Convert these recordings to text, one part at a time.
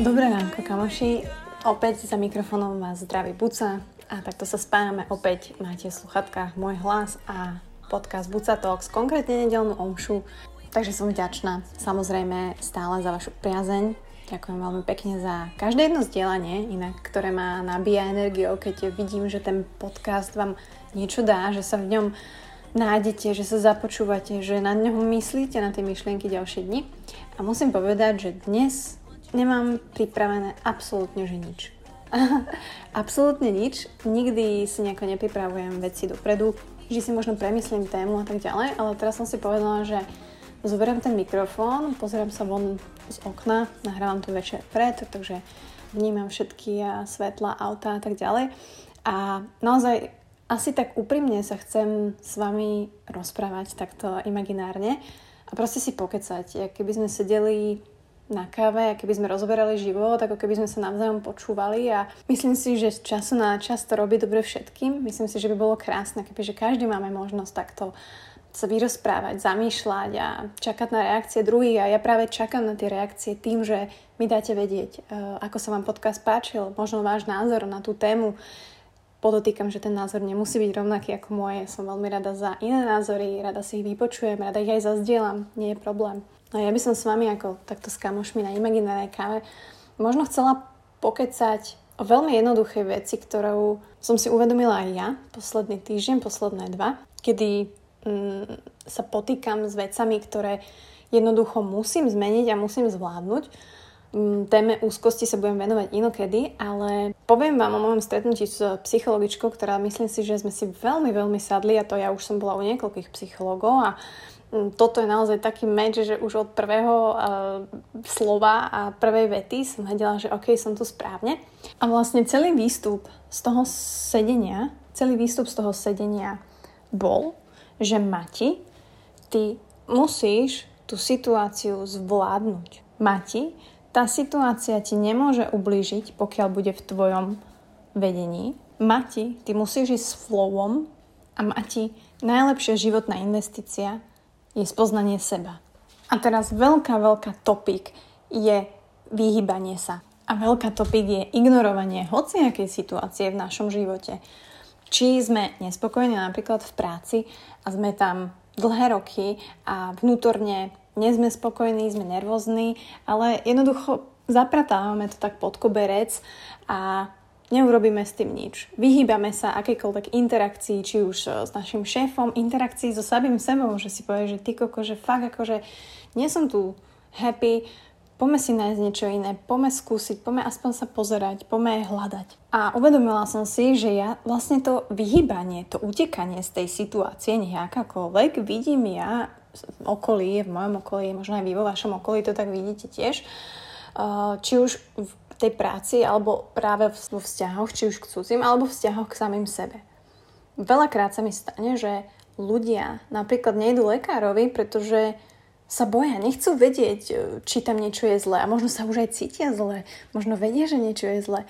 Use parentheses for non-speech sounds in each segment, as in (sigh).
Dobré ránko, kamoši. Opäť za mikrofónom vás zdraví Buca a takto sa spájame. Opäť máte v sluchatkách môj hlas a podcast Buca Talks, konkrétne nedelnú omšu. Takže som vďačná samozrejme stále za vašu priazeň. Ďakujem veľmi pekne za každé jedno zdieľanie, inak, ktoré ma nabíja energiou, keď vidím, že ten podcast vám niečo dá, že sa v ňom nájdete, že sa započúvate, že na ňom myslíte, na tie myšlienky ďalšie dni. A musím povedať, že dnes Nemám pripravené absolútne, že nič. (laughs) absolútne nič. Nikdy si nejako nepripravujem veci dopredu, že si možno premyslím tému a tak ďalej, ale teraz som si povedala, že zoberiem ten mikrofón, pozerám sa von z okna, nahrávam tu večer pred, takže vnímam všetky svetla, auta a tak ďalej. A naozaj asi tak úprimne sa chcem s vami rozprávať takto imaginárne a proste si pokecať, keby sme sedeli na káve, keby sme rozoberali život, ako keby sme sa navzájom počúvali a myslím si, že z času na čas to robí dobre všetkým. Myslím si, že by bolo krásne, kebyže každý máme možnosť takto sa vyrozprávať, zamýšľať a čakať na reakcie druhých a ja práve čakám na tie reakcie tým, že mi dáte vedieť, e, ako sa vám podcast páčil, možno váš názor na tú tému. Podotýkam, že ten názor nemusí byť rovnaký ako moje. Som veľmi rada za iné názory, rada si ich vypočujem, rada ich aj zazdielam, nie je problém. No ja by som s vami ako takto s kamošmi na imaginárnej káve možno chcela pokecať o veľmi jednoduchej veci, ktorou som si uvedomila aj ja posledný týždeň, posledné dva, kedy mm, sa potýkam s vecami, ktoré jednoducho musím zmeniť a musím zvládnuť. Mm, téme úzkosti sa budem venovať inokedy, ale poviem vám o mojom stretnutí s psychologičkou, ktorá myslím si, že sme si veľmi, veľmi sadli a to ja už som bola u niekoľkých psychologov a toto je naozaj taký meč, že už od prvého uh, slova a prvej vety som vedela, že OK, som tu správne. A vlastne celý výstup z toho sedenia, celý výstup z toho sedenia bol, že Mati, ty musíš tú situáciu zvládnuť. Mati, tá situácia ti nemôže ublížiť, pokiaľ bude v tvojom vedení. Mati, ty musíš ísť s flowom a Mati, najlepšia životná investícia je spoznanie seba. A teraz veľká, veľká topik je vyhýbanie sa. A veľká topik je ignorovanie hociakej situácie v našom živote. Či sme nespokojní napríklad v práci a sme tam dlhé roky a vnútorne nie sme spokojní, sme nervózni, ale jednoducho zapratávame to tak pod koberec a neurobíme s tým nič. Vyhýbame sa akejkoľvek interakcii, či už e, s našim šéfom, interakcii so samým sebou, že si povie, že ty koko, že fakt akože nie som tu happy, poďme si nájsť niečo iné, poďme skúsiť, poďme aspoň sa pozerať, poďme hľadať. A uvedomila som si, že ja vlastne to vyhýbanie, to utekanie z tej situácie, nejakakoľvek, vidím ja v okolí, v mojom okolí, možno aj vy vo vašom okolí to tak vidíte tiež, e, či už tej práci alebo práve vo vzťahoch, či už k cudzím, alebo vzťahoch k samým sebe. Veľakrát sa mi stane, že ľudia napríklad nejdú lekárovi, pretože sa boja, nechcú vedieť, e, či tam niečo je zlé a možno sa už aj cítia zle, možno vedia, že niečo je zlé.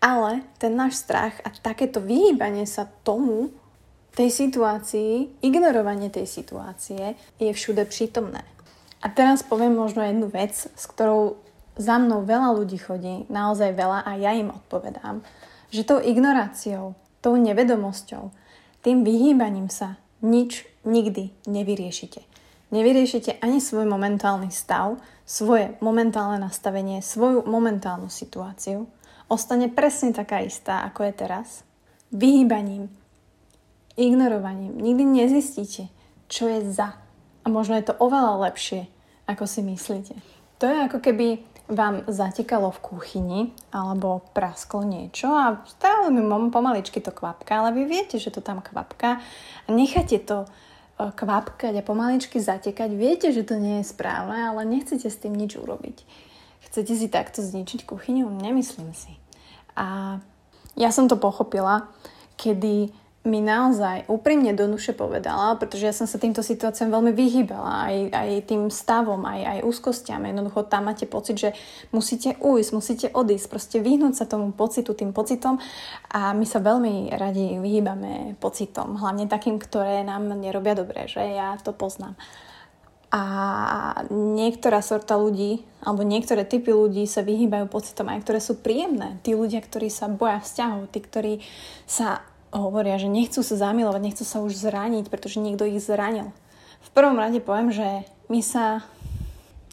Ale ten náš strach a takéto vyhýbanie sa tomu, tej situácii, ignorovanie tej situácie je všude prítomné. A teraz poviem možno jednu vec, s ktorou za mnou veľa ľudí chodí, naozaj veľa a ja im odpovedám, že tou ignoráciou, tou nevedomosťou, tým vyhýbaním sa nič nikdy nevyriešite. Nevyriešite ani svoj momentálny stav, svoje momentálne nastavenie, svoju momentálnu situáciu. Ostane presne taká istá, ako je teraz. Vyhýbaním, ignorovaním nikdy nezistíte, čo je za. A možno je to oveľa lepšie, ako si myslíte. To je ako keby vám zatekalo v kuchyni alebo prasklo niečo a stále mi pomaličky to kvapka, ale vy viete, že to tam kvapka a necháte to e, kvapkať a pomaličky zatekať. Viete, že to nie je správne, ale nechcete s tým nič urobiť. Chcete si takto zničiť kuchyňu? Nemyslím si. A ja som to pochopila, kedy mi naozaj úprimne do duše povedala, pretože ja som sa týmto situáciám veľmi vyhýbala, aj, aj tým stavom, aj, aj úzkostiam. Jednoducho tam máte pocit, že musíte ujsť, musíte odísť, proste vyhnúť sa tomu pocitu, tým pocitom a my sa veľmi radi vyhýbame pocitom, hlavne takým, ktoré nám nerobia dobre, že ja to poznám. A niektorá sorta ľudí, alebo niektoré typy ľudí sa vyhýbajú pocitom aj ktoré sú príjemné. Tí ľudia, ktorí sa boja vzťahov, tí, ktorí sa hovoria, že nechcú sa zamilovať, nechcú sa už zraniť, pretože niekto ich zranil. V prvom rade poviem, že my sa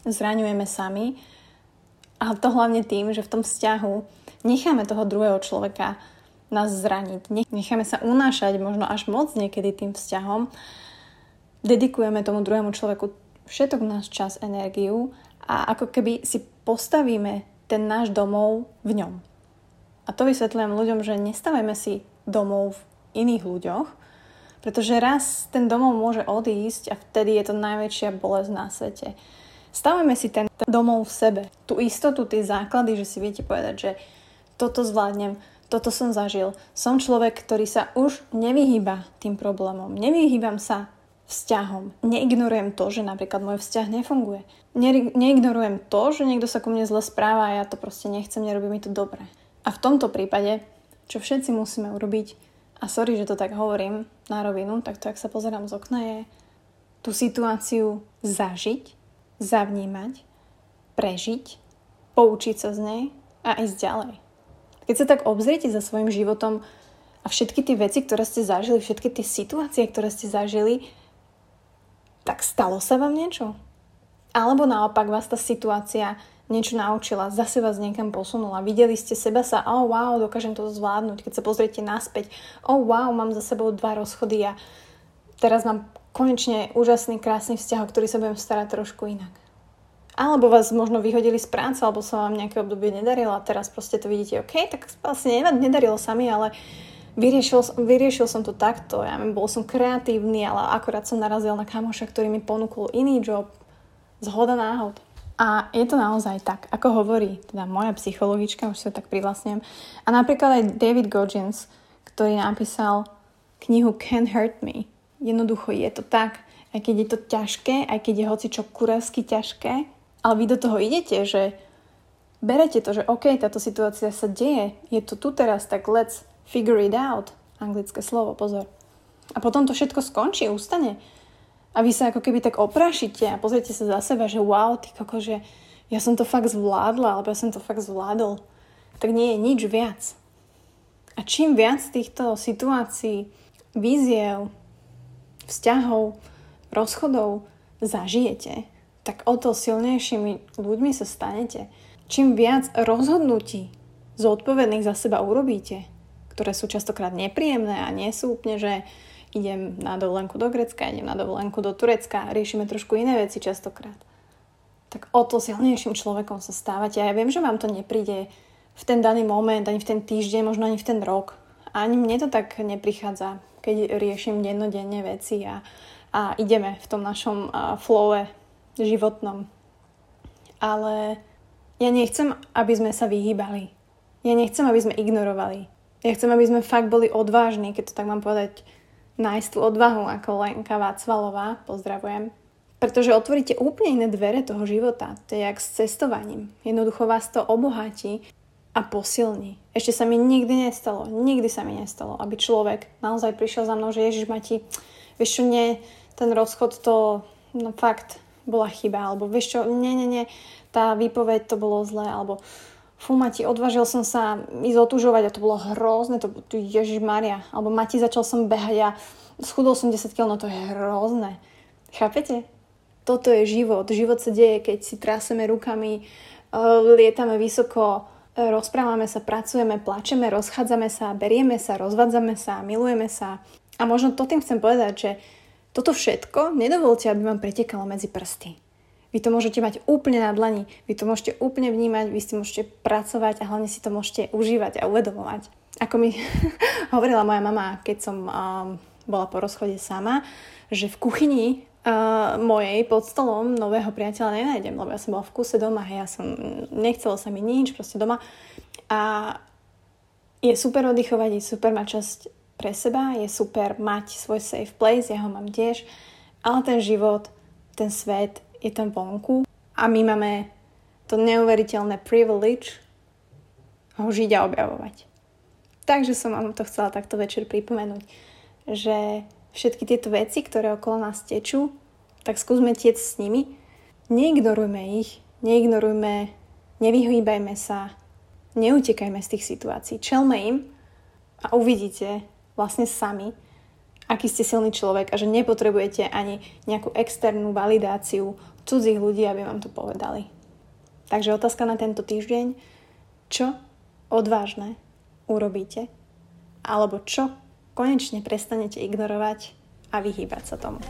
zraňujeme sami a to hlavne tým, že v tom vzťahu necháme toho druhého človeka nás zraniť. Necháme sa unášať možno až moc niekedy tým vzťahom. Dedikujeme tomu druhému človeku všetok náš čas, energiu a ako keby si postavíme ten náš domov v ňom. A to vysvetľujem ľuďom, že nestavajme si domov v iných ľuďoch, pretože raz ten domov môže odísť a vtedy je to najväčšia bolesť na svete. Stavajme si ten, domov v sebe. Tú istotu, tie základy, že si viete povedať, že toto zvládnem, toto som zažil. Som človek, ktorý sa už nevyhýba tým problémom. Nevyhýbam sa vzťahom. Neignorujem to, že napríklad môj vzťah nefunguje. Ne- neignorujem to, že niekto sa ku mne zle správa a ja to proste nechcem, nerobí mi to dobre. A v tomto prípade, čo všetci musíme urobiť, a sorry, že to tak hovorím na rovinu, tak to, ak sa pozerám z okna, je tú situáciu zažiť, zavnímať, prežiť, poučiť sa z nej a ísť ďalej. Keď sa tak obzriete za svojim životom a všetky tie veci, ktoré ste zažili, všetky tie situácie, ktoré ste zažili, tak stalo sa vám niečo? Alebo naopak vás tá situácia niečo naučila, zase vás niekam posunula. Videli ste seba sa, oh wow, dokážem to zvládnuť. Keď sa pozriete naspäť, oh wow, mám za sebou dva rozchody a teraz mám konečne úžasný, krásny vzťah, o ktorý sa budem starať trošku inak. Alebo vás možno vyhodili z práce, alebo sa vám nejaké obdobie nedarilo a teraz proste to vidíte, OK, tak vlastne nedarilo sa mi, ale vyriešil, vyriešil som to takto, ja bol som kreatívny, ale akorát som narazil na kamoša, ktorý mi ponúkol iný job, zhoda náhod. A je to naozaj tak, ako hovorí teda moja psychologička, už sa tak privlastňujem. A napríklad aj David Goggins, ktorý napísal knihu Can Hurt Me. Jednoducho je to tak, aj keď je to ťažké, aj keď je hoci čo kurevsky ťažké, ale vy do toho idete, že berete to, že OK, táto situácia sa deje, je to tu teraz, tak let's Figure it out. Anglické slovo, pozor. A potom to všetko skončí, ustane. A vy sa ako keby tak oprášite a pozriete sa za seba, že wow, ty koko, že ja som to fakt zvládla, alebo ja som to fakt zvládol. Tak nie je nič viac. A čím viac týchto situácií, víziev, vzťahov, rozchodov zažijete, tak o to silnejšími ľuďmi sa stanete. Čím viac rozhodnutí zodpovedných za seba urobíte, ktoré sú častokrát nepríjemné a nie sú úplne, že idem na dovolenku do Grecka, idem na dovolenku do Turecka, riešime trošku iné veci častokrát. Tak o to silnejším človekom sa stávate. A ja viem, že vám to nepríde v ten daný moment, ani v ten týždeň, možno ani v ten rok. Ani mne to tak neprichádza, keď riešim dennodenne veci a, a ideme v tom našom uh, flowe životnom. Ale ja nechcem, aby sme sa vyhýbali. Ja nechcem, aby sme ignorovali. Ja chcem, aby sme fakt boli odvážni, keď to tak mám povedať, nájsť tú odvahu ako Lenka Vácvalová, pozdravujem. Pretože otvoríte úplne iné dvere toho života. To je jak s cestovaním. Jednoducho vás to obohatí a posilní. Ešte sa mi nikdy nestalo, nikdy sa mi nestalo, aby človek naozaj prišiel za mnou, že Ježiš ma ti, vieš čo, nie, ten rozchod to, no fakt, bola chyba, alebo vieš čo, nie, nie, nie, tá výpoveď to bolo zlé, alebo fú Mati, odvážil som sa ísť otužovať a to bolo hrozné, to Ježiš Maria. Alebo Mati, začal som behať a schudol som 10 kg, no to je hrozné. Chápete? Toto je život. Život sa deje, keď si traseme rukami, eh, lietame vysoko, eh, rozprávame sa, pracujeme, plačeme, rozchádzame sa, berieme sa, rozvádzame sa, milujeme sa. A možno to tým chcem povedať, že toto všetko nedovolte, aby vám pretekalo medzi prsty. Vy to môžete mať úplne na dlani, vy to môžete úplne vnímať, vy si môžete pracovať a hlavne si to môžete užívať a uvedomovať. Ako mi (laughs) hovorila moja mama, keď som um, bola po rozchode sama, že v kuchyni uh, mojej pod stolom nového priateľa nenájdem, lebo ja som bola v kuse doma, hej, ja som, nechcelo sa mi nič, proste doma. A je super oddychovať, je super mať časť pre seba, je super mať svoj safe place, ja ho mám tiež, ale ten život, ten svet je tam vonku a my máme to neuveriteľné privilege ho žiť a objavovať. Takže som vám to chcela takto večer pripomenúť, že všetky tieto veci, ktoré okolo nás tečú, tak skúsme tiec s nimi. Neignorujme ich, neignorujme, nevyhýbajme sa, neutekajme z tých situácií, čelme im a uvidíte vlastne sami, aký ste silný človek a že nepotrebujete ani nejakú externú validáciu cudzích ľudí, aby vám to povedali. Takže otázka na tento týždeň, čo odvážne urobíte? Alebo čo konečne prestanete ignorovať a vyhýbať sa tomu?